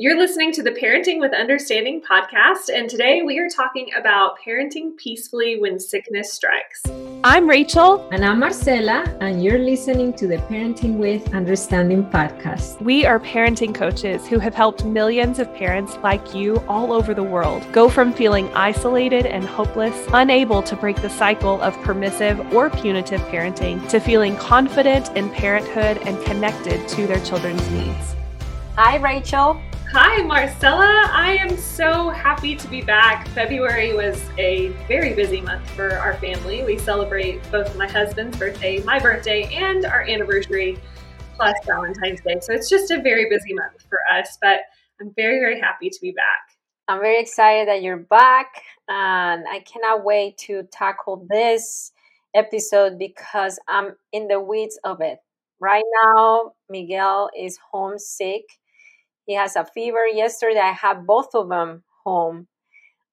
You're listening to the Parenting with Understanding podcast, and today we are talking about parenting peacefully when sickness strikes. I'm Rachael. And I'm Marcela, and you're listening to the Parenting with Understanding podcast. We are parenting coaches who have helped millions of parents like you all over the world go from feeling isolated and hopeless, unable to break the cycle of permissive or punitive parenting, to feeling confident in parenthood and connected to their children's needs. Hi, Rachael. Hi, Marcela. I am so happy to be back. February was a very busy month for our family. We celebrate both my husband's birthday, my birthday, and our anniversary, plus Valentine's Day. So it's just a very busy month for us, but I'm very, very happy to be back. I'm very excited that you're back, and I cannot wait to tackle this episode because I'm in the weeds of it. Right now, Miguel is homesick he has a fever. Yesterday, I had both of them home,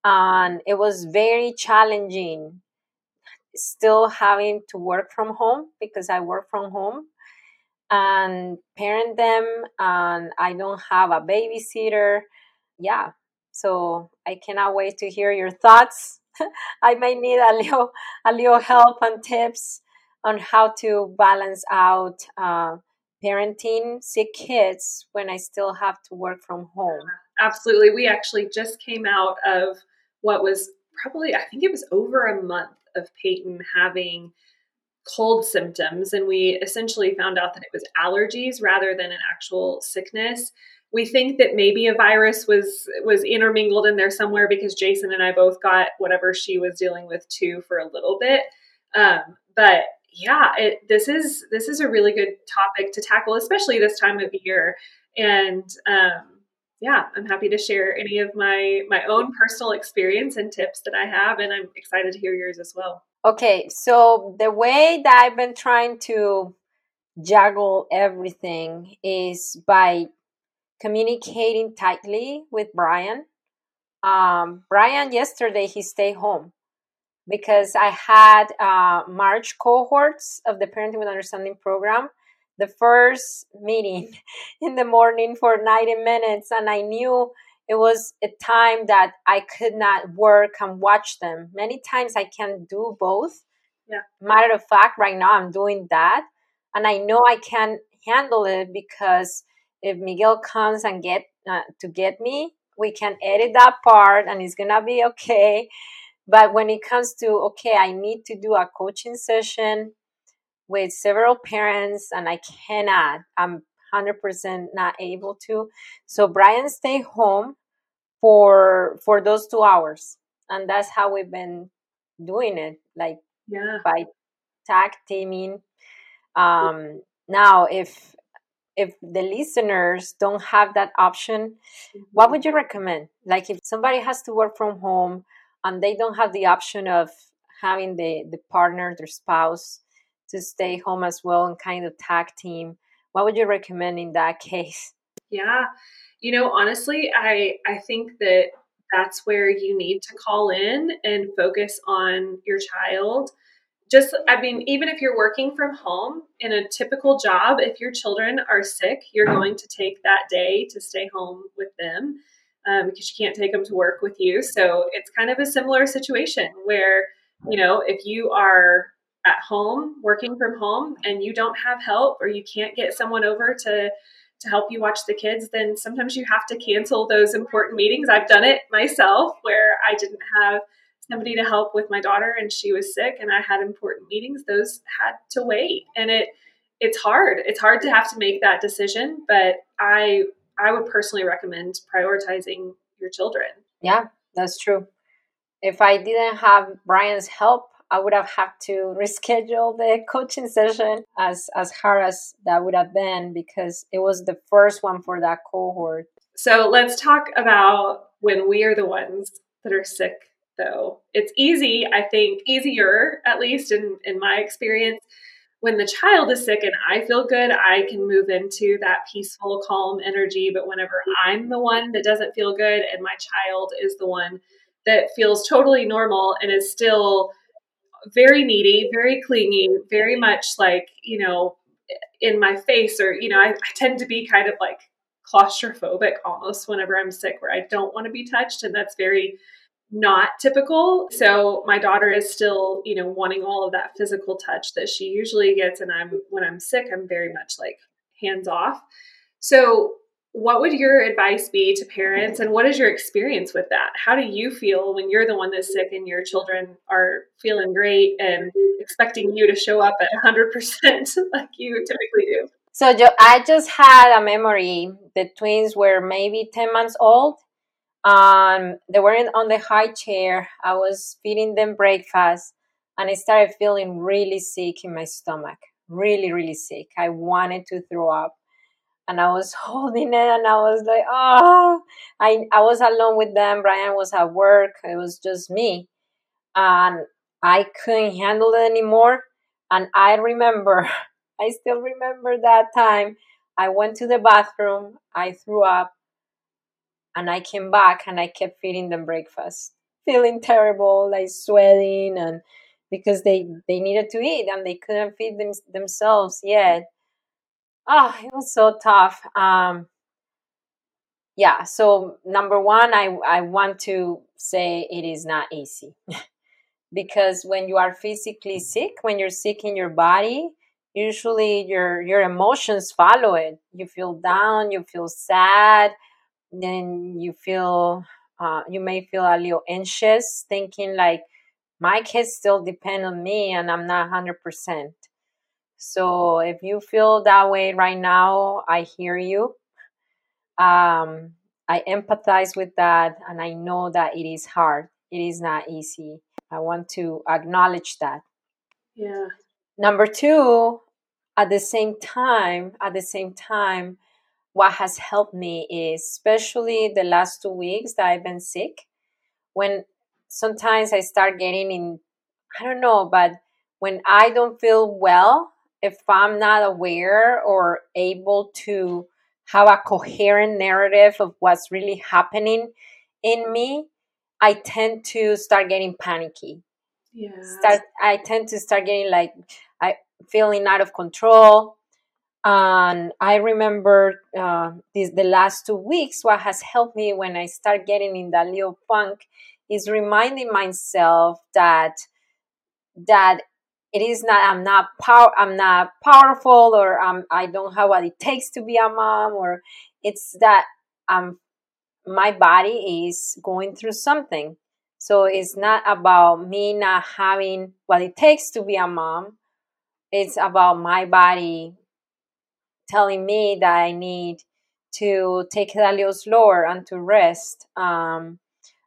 and it was very challenging. Still having to work from home because I work from home and parent them, and I don't have a babysitter. Yeah, so I cannot wait to hear your thoughts. I may need a little, a little help and tips on how to balance out uh, parenting sick kids when I still have to work from home. Absolutely. We actually just came out of what was probably, I think it was over a month of Peyton having cold symptoms and we essentially found out that it was allergies rather than an actual sickness we think that maybe a virus was was intermingled in there somewhere because jason and i both got whatever she was dealing with too for a little bit um, but yeah, it, this is this is a really good topic to tackle, especially this time of year. And um, yeah, I'm happy to share any of my my own personal experience and tips that I have, and I'm excited to hear yours as well. Okay, so the way that I've been trying to juggle everything is by communicating tightly with Brian. Um, Brian yesterday he stayed home because I had uh, March cohorts of the Parenting with Understanding program. The first meeting in the morning for 90 minutes, and I knew it was a time that I could not work and watch them. Many times I can do both. Yeah. Matter of fact, right now I'm doing that, and I know I can handle it because if Miguel comes and get uh, to get me, we can edit that part, and it's gonna be okay but when it comes to, okay, I need to do a coaching session with several parents and I cannot, I'm 100% not able to. So Brian stay home for for those 2 hours. And that's how we've been doing it like yeah. by tag teaming. Um now if if the listeners don't have that option, what mm-hmm. would you recommend? Like if somebody has to work from home and they don't have the option of having the the partner their spouse to stay home as well and kind of tag team. What would you recommend in that case? Yeah. You know honestly i i think that that's where you need to call in and focus on your child. Just i mean even if you're working from home in a typical job if your children are sick you're going to take that day to stay home with them um, because you can't take them to work with you. So it's kind of a similar situation where, you know, if you are at home working from home and you don't have help or you can't get someone over to to help you watch the kids then sometimes you have to cancel those important meetings. I've done it myself where i didn't have somebody to help with my daughter and she was sick and i had important meetings. Those had to wait. And it it's hard. It's hard to have to make that decision but i I would personally recommend prioritizing your children. Yeah, that's true. If I didn't have Brian's help, I would have had to reschedule the coaching session as as hard as that would have been because it was the first one for that cohort. So let's talk about when we are the ones that are sick though. It's easy, I think, easier, at least in, in my experience, when the child is sick and I feel good, I can move into that peaceful, calm energy. But whenever I'm the one that doesn't feel good and my child is the one that feels totally normal and is still very needy, very clingy, very much like, you know, in my face, or, you know, I, I tend to be kind of like claustrophobic almost whenever I'm sick, where I don't want to be touched. And that's very not typical. So my daughter is still, you know, wanting all of that physical touch that she usually gets. And I'm, when I'm sick, I'm very much like hands off. So what would your advice be to parents and what is your experience with that how do you feel when you're the one that's sick and your children are feeling great and expecting you to show up at 100% like you typically do so i just had a memory the twins were maybe 10 months old um, they were in, on the high chair i was feeding them breakfast and i started feeling really sick in my stomach really really sick i wanted to throw up and I was holding it and I was like, oh, I, I was alone with them. Brian was at work. It was just me. And I couldn't handle it anymore. And I remember, I still remember that time. I went to the bathroom, I threw up, and I came back and I kept feeding them breakfast, feeling terrible, like sweating and because they, they needed to eat and they couldn't feed them, themselves yet oh, it was so tough. Um, yeah. So number one, I I want to say it is not easy because when you are physically sick, when you're sick in your body, usually your your emotions follow it. You feel down, you feel sad, then you feel uh, you may feel a little anxious, thinking like my kids still depend on me and I'm not hundred percent. So if you feel that way right now, I hear you. Um, I empathize with that, and I know that it is hard. It is not easy. I want to acknowledge that. Yeah. Number two, at the same time, at the same time, what has helped me is especially the last two weeks that I've been sick, when sometimes I start getting in, I don't know, but when I don't feel well, if I'm not aware or able to have a coherent narrative of what's really happening in me, I tend to start getting panicky. Yeah. Start I tend to start getting like I feeling out of control. And I remember uh, this, the last two weeks, what has helped me when I start getting in that little funk is reminding myself that that it is not i'm not power i'm not powerful or I'm, i don't have what it takes to be a mom or it's that um my body is going through something. So it's not about me not having what it takes to be a mom. It's about my body telling me that i need to take little slower and to rest um,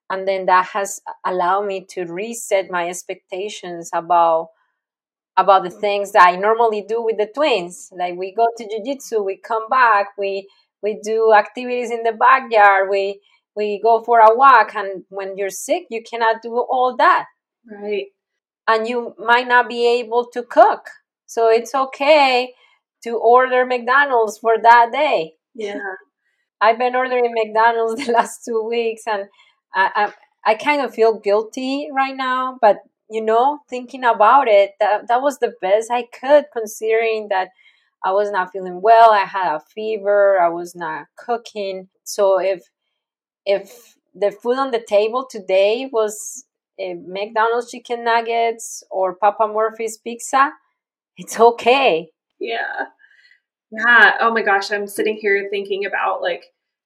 and then that has allowed me to reset my expectations about about the things that I normally do with the twins. Like we go to jujitsu, we come back, we we do activities in the backyard, we we go for a walk, and when you're sick, you cannot do all that. Right. And you might not be able to cook, so it's okay to order McDonald's for that day. Yeah. I've been ordering McDonald's the last two weeks, and I, I I kind of feel guilty right now, but you know, thinking about it, that, that was the best I could considering that I was not feeling well. I had a fever. I was not cooking. So if if the food on the table today was a McDonald's chicken nuggets or Papa Murphy's pizza, it's okay. Yeah. Yeah. Oh my gosh, I'm sitting here thinking about like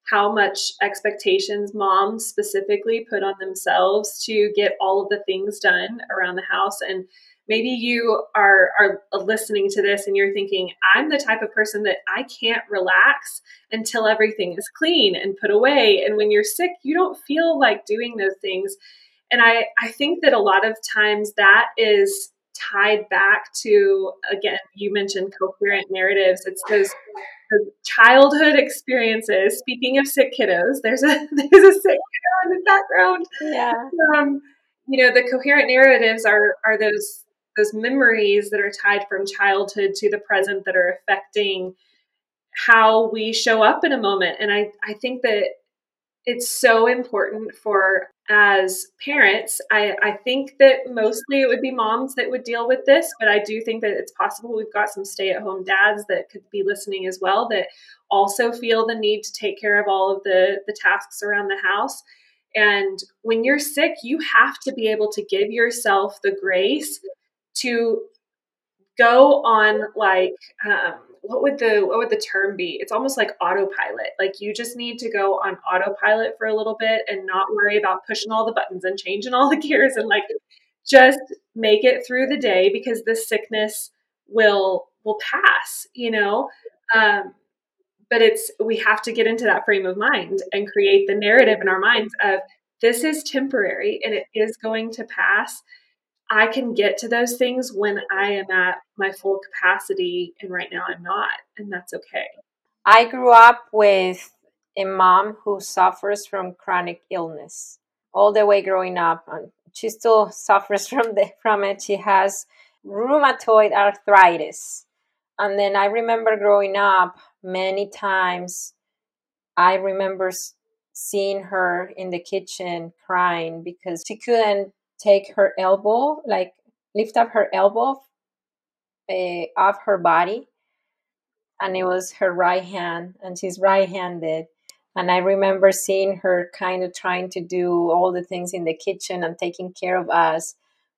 how much expectations moms specifically put on themselves to get all of the things done around the house and maybe you are are listening to this and you're thinking i'm the type of person that i can't relax until everything is clean and put away and when you're sick you don't feel like doing those things and i i think that a lot of times that is tied back to again you mentioned coherent narratives it's those childhood experiences. Speaking of sick kiddos, there's a there's a sick kiddo in the background. Yeah. Um, you know, the coherent narratives are are those those memories that are tied from childhood to the present that are affecting how we show up in a moment. And I I think that it's so important for as parents, I, I think that mostly it would be moms that would deal with this, but I do think that it's possible we've got some stay at home dads that could be listening as well that also feel the need to take care of all of the, the tasks around the house. And when you're sick, you have to be able to give yourself the grace to go on like um, what would the what would the term be? It's almost like autopilot. Like you just need to go on autopilot for a little bit and not worry about pushing all the buttons and changing all the gears and like just make it through the day because the sickness will will pass, you know. Um, but it's we have to get into that frame of mind and create the narrative in our minds of this is temporary and it is going to pass I can get to those things when I am at my full capacity, and right now I'm not, and that's okay. I grew up with a mom who suffers from chronic illness all the way growing up, and she still suffers from the from it. She has rheumatoid arthritis, and then I remember growing up many times. I remember seeing her in the kitchen crying because she couldn't take her elbow, like lift up her elbow uh, off her body. And it was her right hand, and she's right handed. And I remember seeing her kind of trying to do all the things in the kitchen and taking care of us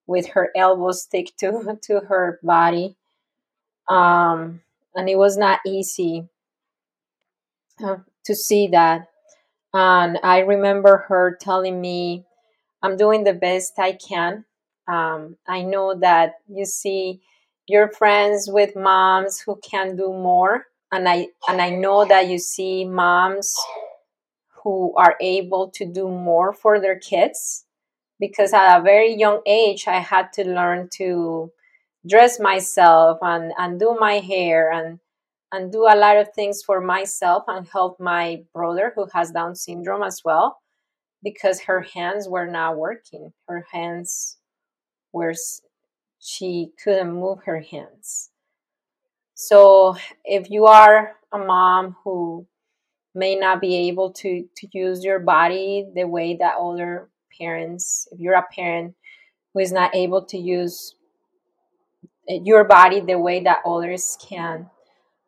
with her elbow stick to, to her body. Um, and it was not easy uh, to see that. And I remember her telling me I'm doing the best I can. Um, I know that you see your friends with moms who can do more, and I and I know that you see moms who are able to do more for their kids. Because at a very young age, I had to learn to dress myself and, and do my hair and and do a lot of things for myself and help my brother who has Down syndrome as well because her hands were not working. Her hands were, she couldn't move her hands. So if you are a mom who may not be able to, to use your body the way that other parents, if you're a parent who is not able to use eh, your body the way that others can,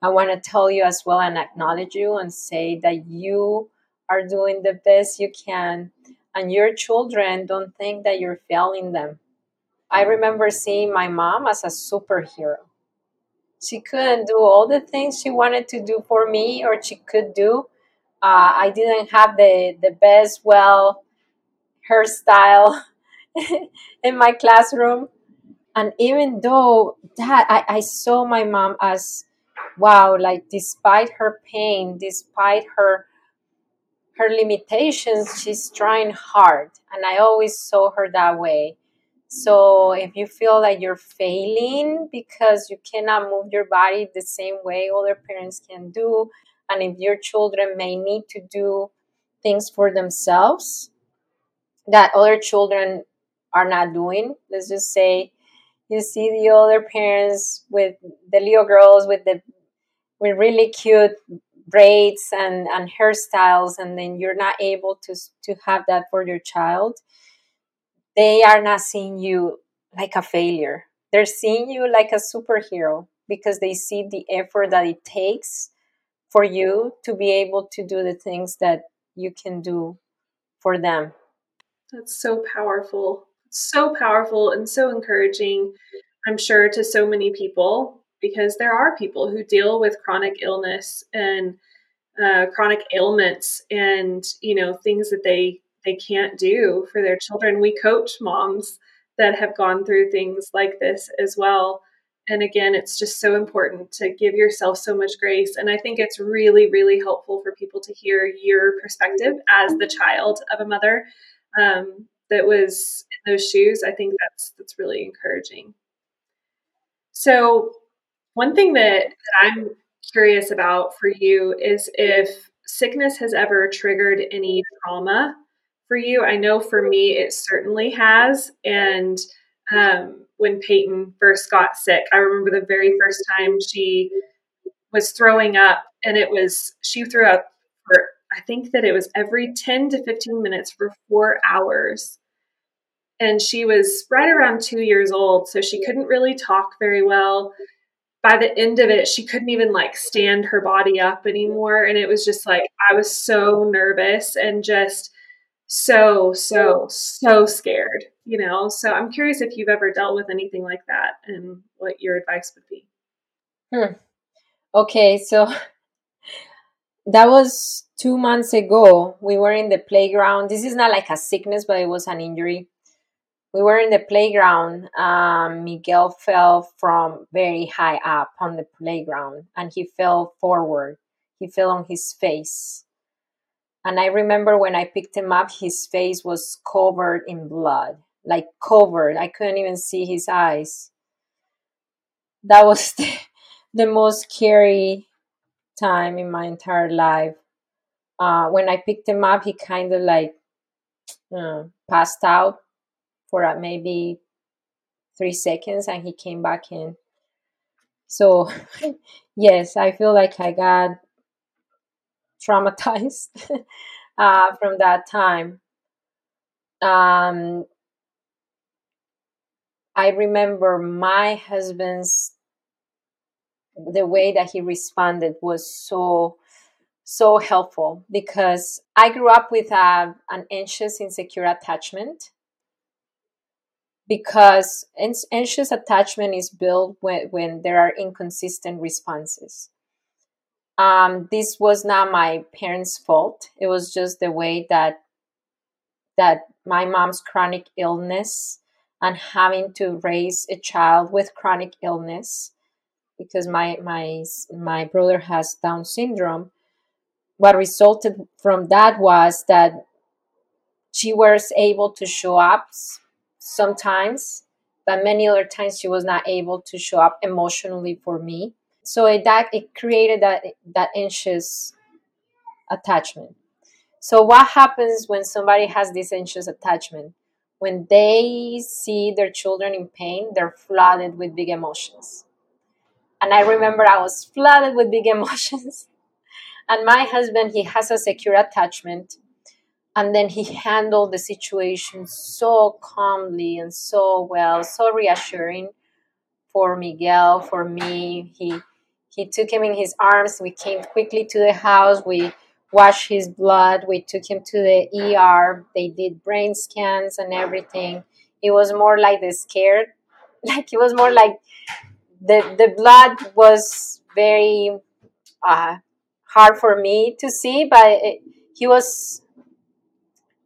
I want to tell you as well and acknowledge you and say that you are doing the best you can and your children don't think that you're failing them. I remember seeing my mom as a superhero. She couldn't do all the things she wanted to do for me or she could do. Uh, I didn't have the, the best, well, hairstyle in my classroom. And even though that, I, I saw my mom as, wow, like despite her pain, despite her her limitations, she's trying hard. And I always saw her that way. So if you feel that you're failing because you cannot move your body the same way other parents can do, and if your children may need to do things for themselves that other children are not doing, let's just say you see the other parents with the little girls with the with really cute braids and, and hairstyles and then you're not able to to have that for your child they are not seeing you like a failure. They're seeing you like a superhero because they see the effort that it takes for you to be able to do the things that you can do for them. That's so powerful. So powerful and so encouraging i'm sure to so many people because there are people who deal with chronic illness and uh, chronic ailments and you know things that they they can't do for their children. We coach moms that have gone through things like this as well. And again it's just so important to give yourself so much grace. And i think it's really really helpful for people to hear your perspective as the child of a mother um, that was in those shoes. I think that's that's really encouraging. So one thing that, that I'm curious about for you is if sickness has ever triggered any trauma for you. I know for me, it certainly has. And um, when Peyton first got sick, I remember the very first time she was throwing up, and it was she threw up for I think that it was every 10 to 15 minutes for four hours. And she was right around two years old, so she couldn't really talk very well. By the end of it, she couldn't even like stand her body up anymore. And it was just like, I was so nervous and just so, so, so scared, you know? So I'm curious if you've ever dealt with anything like that and what your advice would be. Hmm. Okay, so that was two months ago. We were in the playground. This is not like a sickness, but it was an injury. We were in the playground. Um, Miguel fell from very high up on the playground and he fell forward. He fell on his face. And I remember when I picked him up, his face was covered in blood, like covered. I couldn't even see his eyes. That was the, the most scary time in my entire life. Uh, when I picked him up, he kind of like uh, passed out for uh, maybe three seconds and he came back in. So, yes, I feel like I got traumatized uh, from that time. Um, I remember my husband's the way that he responded was so so helpful because I grew up with a, an anxious, insecure attachment. Because anxious attachment is built when, when there are inconsistent responses. Um, this was not my parents' fault. It was just the way that that my mom's chronic illness and having to raise a child with chronic illness because my my my brother has Down syndrome. What resulted from that was that she was able to show up sometimes, but many other times she was not able to show up emotionally for me. So it, that it created that that anxious attachment. So what happens when somebody has this anxious attachment? When they see their children in pain, they're flooded with big emotions and I remember I was flooded with big emotions. and my husband, he has a secure attachment. And then he handled the situation so calmly and so well, so reassuring for Miguel, for me. He he took him in his arms. We came quickly to the house. We washed his blood. We took him to the ER. They did brain scans and everything. It was more like the scared, like it was more like the the blood was very uh, hard for me to see, but it, he was.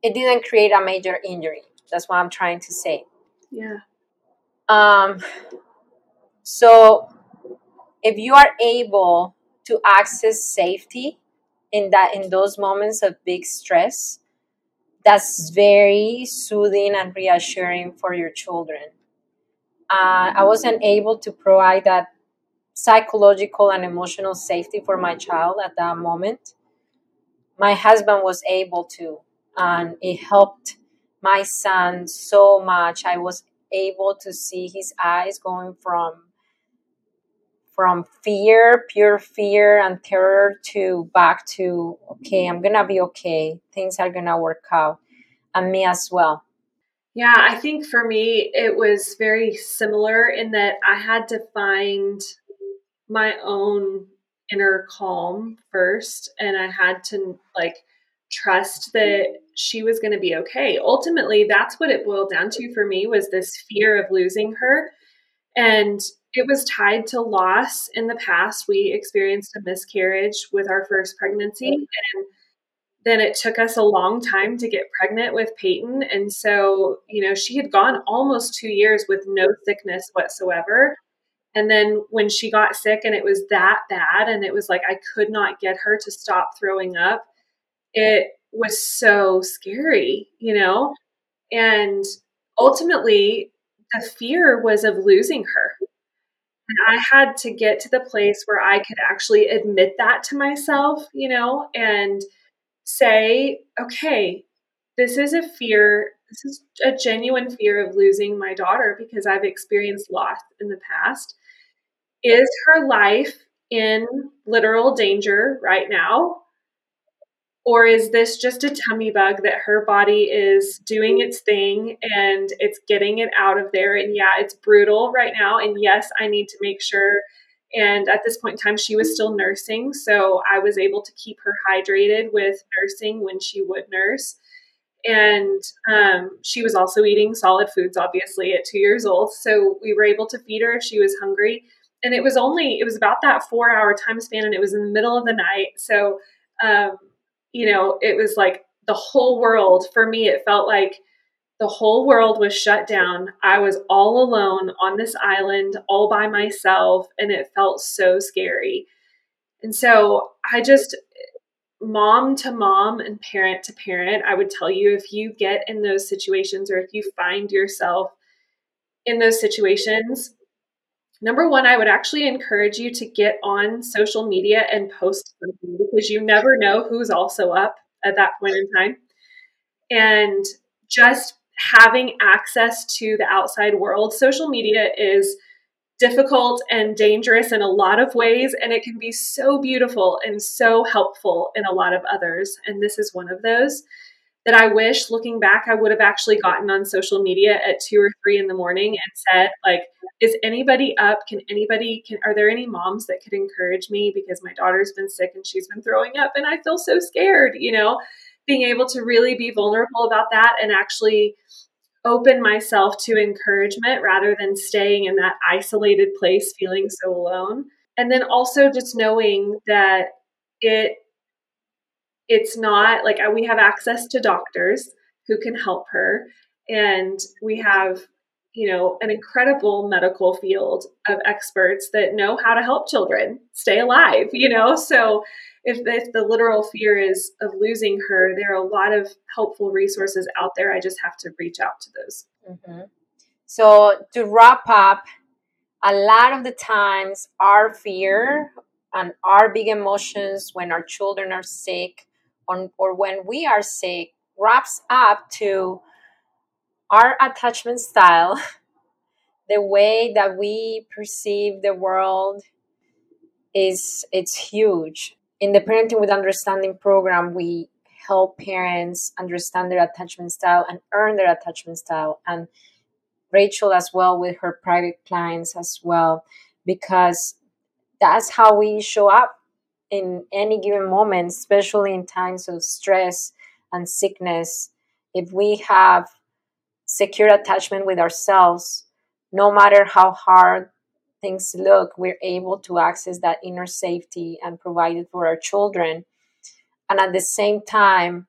It didn't create a major injury. That's what I'm trying to say. Yeah. Um. So, if you are able to access safety in that in those moments of big stress, that's very soothing and reassuring for your children uh, I wasn't able to provide that psychological and emotional safety for my child at that moment. My husband was able to, and it helped my son so much. I was able to see his eyes going from from fear, pure fear and terror to back to okay, I'm gonna be okay. Things are gonna work out, and me as well. Yeah, I think for me, it was very similar in that I had to find my own inner calm first, and I had to like trust that she was going to be okay. Ultimately, that's what it boiled down to for me was this fear of losing her. And it was tied to loss in the past. We experienced a miscarriage with our first pregnancy, and then it took us a long time to get pregnant with Peyton. And so, you know, she had gone almost two years with no sickness whatsoever. And then when she got sick and it was that bad, and it was like I could not get her to stop throwing up, it was so scary, you know? And ultimately, the fear was of losing her. And I had to get to the place where I could actually admit that to myself, you know, and say, okay, this is a fear. This is a genuine fear of losing my daughter because I've experienced loss in the past. Is her life in literal danger right now? Or is this just a tummy bug that her body is doing its thing and it's getting it out of there? And yeah, it's brutal right now. And yes, I need to make sure. And at this point in time, she was still nursing. So I was able to keep her hydrated with nursing when she would nurse. And um, she was also eating solid foods, obviously, at two years old. So we were able to feed her if she was hungry. And it was only, it was about that four hour time span and it was in the middle of the night. So, um, you know, it was like the whole world, for me, it felt like the whole world was shut down. I was all alone on this island, all by myself, and it felt so scary. And so I just, mom to mom and parent to parent, I would tell you if you get in those situations or if you find yourself in those situations, number one, I would actually encourage you to get on social media and post something because you never know who's also up at that point in time. And just having access to the outside world, social media is difficult and dangerous in a lot of ways, and it can be so beautiful and so helpful in a lot of others. And this is one of those that I wish looking back, I would have actually gotten on social media at two or three in the morning and said, like, is anybody up? Can anybody, can, are there any moms that could encourage me because my daughter's been sick and she's been throwing up and I feel so scared, you know? Being able to really be vulnerable about that and actually open myself to encouragement rather than staying in that isolated place feeling so alone and then also just knowing that it it's not like we have access to doctors who can help her and we have you know an incredible medical field of experts that know how to help children stay alive you know so if, if the literal fear is of losing her, there are a lot of helpful resources out there. I just have to reach out to those. Mm-hmm. So, to wrap up, a lot of the times our fear and our big emotions when our children are sick or, or when we are sick wraps up to our attachment style, the way that we perceive the world is it's huge in the Parenting with Understanding program, we help parents understand their attachment style and earn their attachment style. And Rachael, as well, with her private clients as well, because that's how we show up in any given moment, especially in times of stress and sickness. If we have secure attachment with ourselves, no matter how hard things look, we're able to access that inner safety and provide it for our children. And at the same time,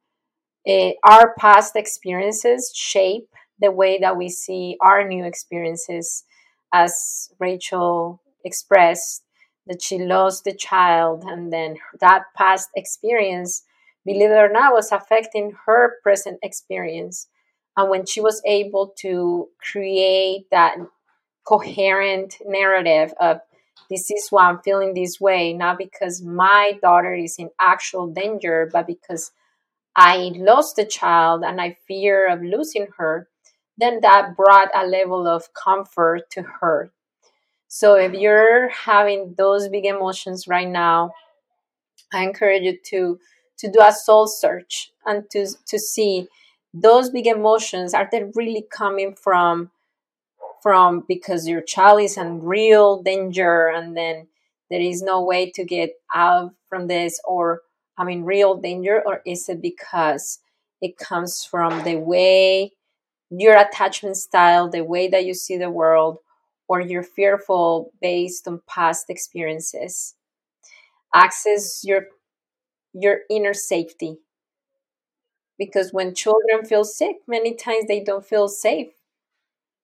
eh, our past experiences shape the way that we see our new experiences. As Rachael expressed, that she lost the child, and then that past experience, believe it or not, was affecting her present experience. And when she was able to create that coherent narrative of this is why I'm feeling this way, not because my daughter is in actual danger, but because I lost the child and I fear of losing her, then that brought a level of comfort to her. So if you're having those big emotions right now, I encourage you to to do a soul search and to to see those big emotions are they really coming from from because your child is in real danger and then there is no way to get out from this or I'm in real danger or is it because it comes from the way your attachment style, the way that you see the world, or you're fearful based on past experiences. Access your your inner safety. Because when children feel sick, many times they don't feel safe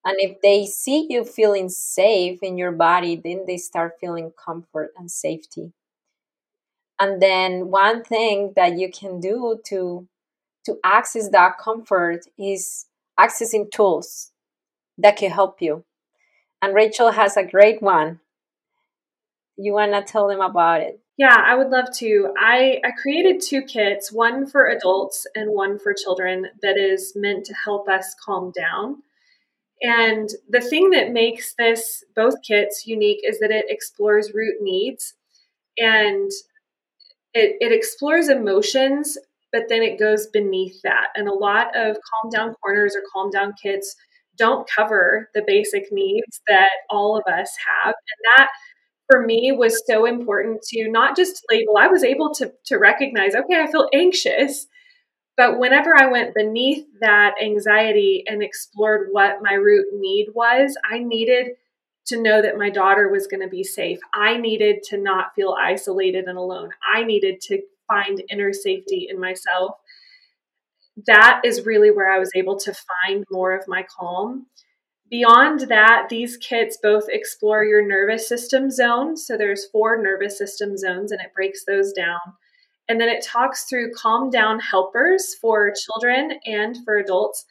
and if they see you feeling safe in your body, then they start feeling comfort and safety. And then one thing that you can do to to access that comfort is accessing tools that can help you. And Rachael has a great one. You want to tell them about it? Yeah, I would love to. I, I created two kits, one for adults and one for children, that is meant to help us calm down. And the thing that makes this both kits unique is that it explores root needs and it, it explores emotions but then it goes beneath that. And a lot of calm down corners or calm down kits don't cover the basic needs that all of us have. And that for me was so important to not just label, I was able to, to recognize, okay, I feel anxious. But whenever I went beneath that anxiety and explored what my root need was, I needed to know that my daughter was going to be safe. I needed to not feel isolated and alone. I needed to find inner safety in myself. That is really where I was able to find more of my calm. Beyond that, these kits both explore your nervous system zone. So there's four nervous system zones and it breaks those down. And then it talks through calm down helpers for children and for adults.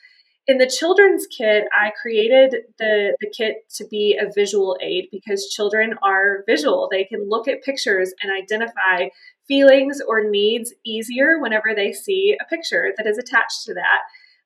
In the children's kit, I created the, the kit to be a visual aid because children are visual. They can look at pictures and identify feelings or needs easier whenever they see a picture that is attached to that.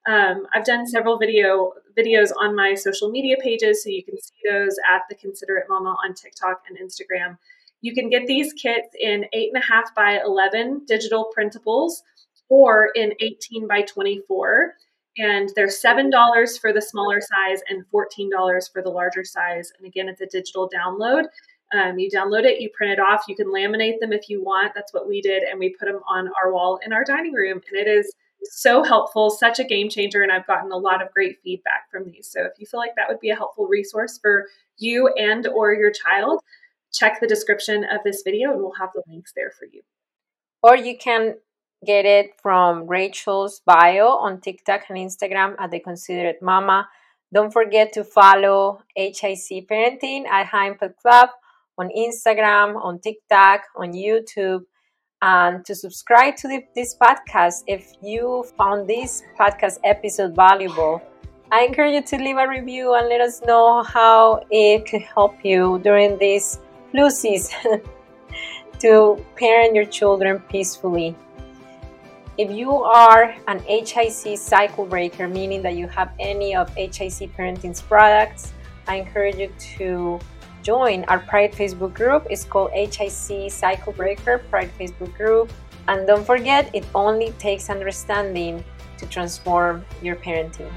Um, I've done several video videos on my social media pages, so you can see those at the Considerate Mama on TikTok and Instagram. You can get these kits in eight and a half by eleven digital printables, or in eighteen by twenty-four, and they're seven dollars for the smaller size and fourteen dollars for the larger size. And again, it's a digital download. Um, you download it, you print it off, you can laminate them if you want. That's what we did, and we put them on our wall in our dining room, and it is so helpful, such a game changer, and I've gotten a lot of great feedback from these. So if you feel like that would be a helpful resource for you and or your child, check the description of this video and we'll have the links there for you. Or you can get it from Rachael's bio on TikTok and Instagram at the Considerate Mama. Don't forget to follow HIC Parenting at Heimpel Club on Instagram, on TikTok, on YouTube and to subscribe to the, this podcast. If you found this podcast episode valuable, I encourage you to leave a review and let us know how it could help you during this flu season to parent your children peacefully. If you are an HIC cycle breaker, meaning that you have any of HIC Parenting's products, I encourage you to join our Pride Facebook group. It's called HIC Cycle Breaker Pride Facebook Group. And don't forget, it only takes understanding to transform your parenting.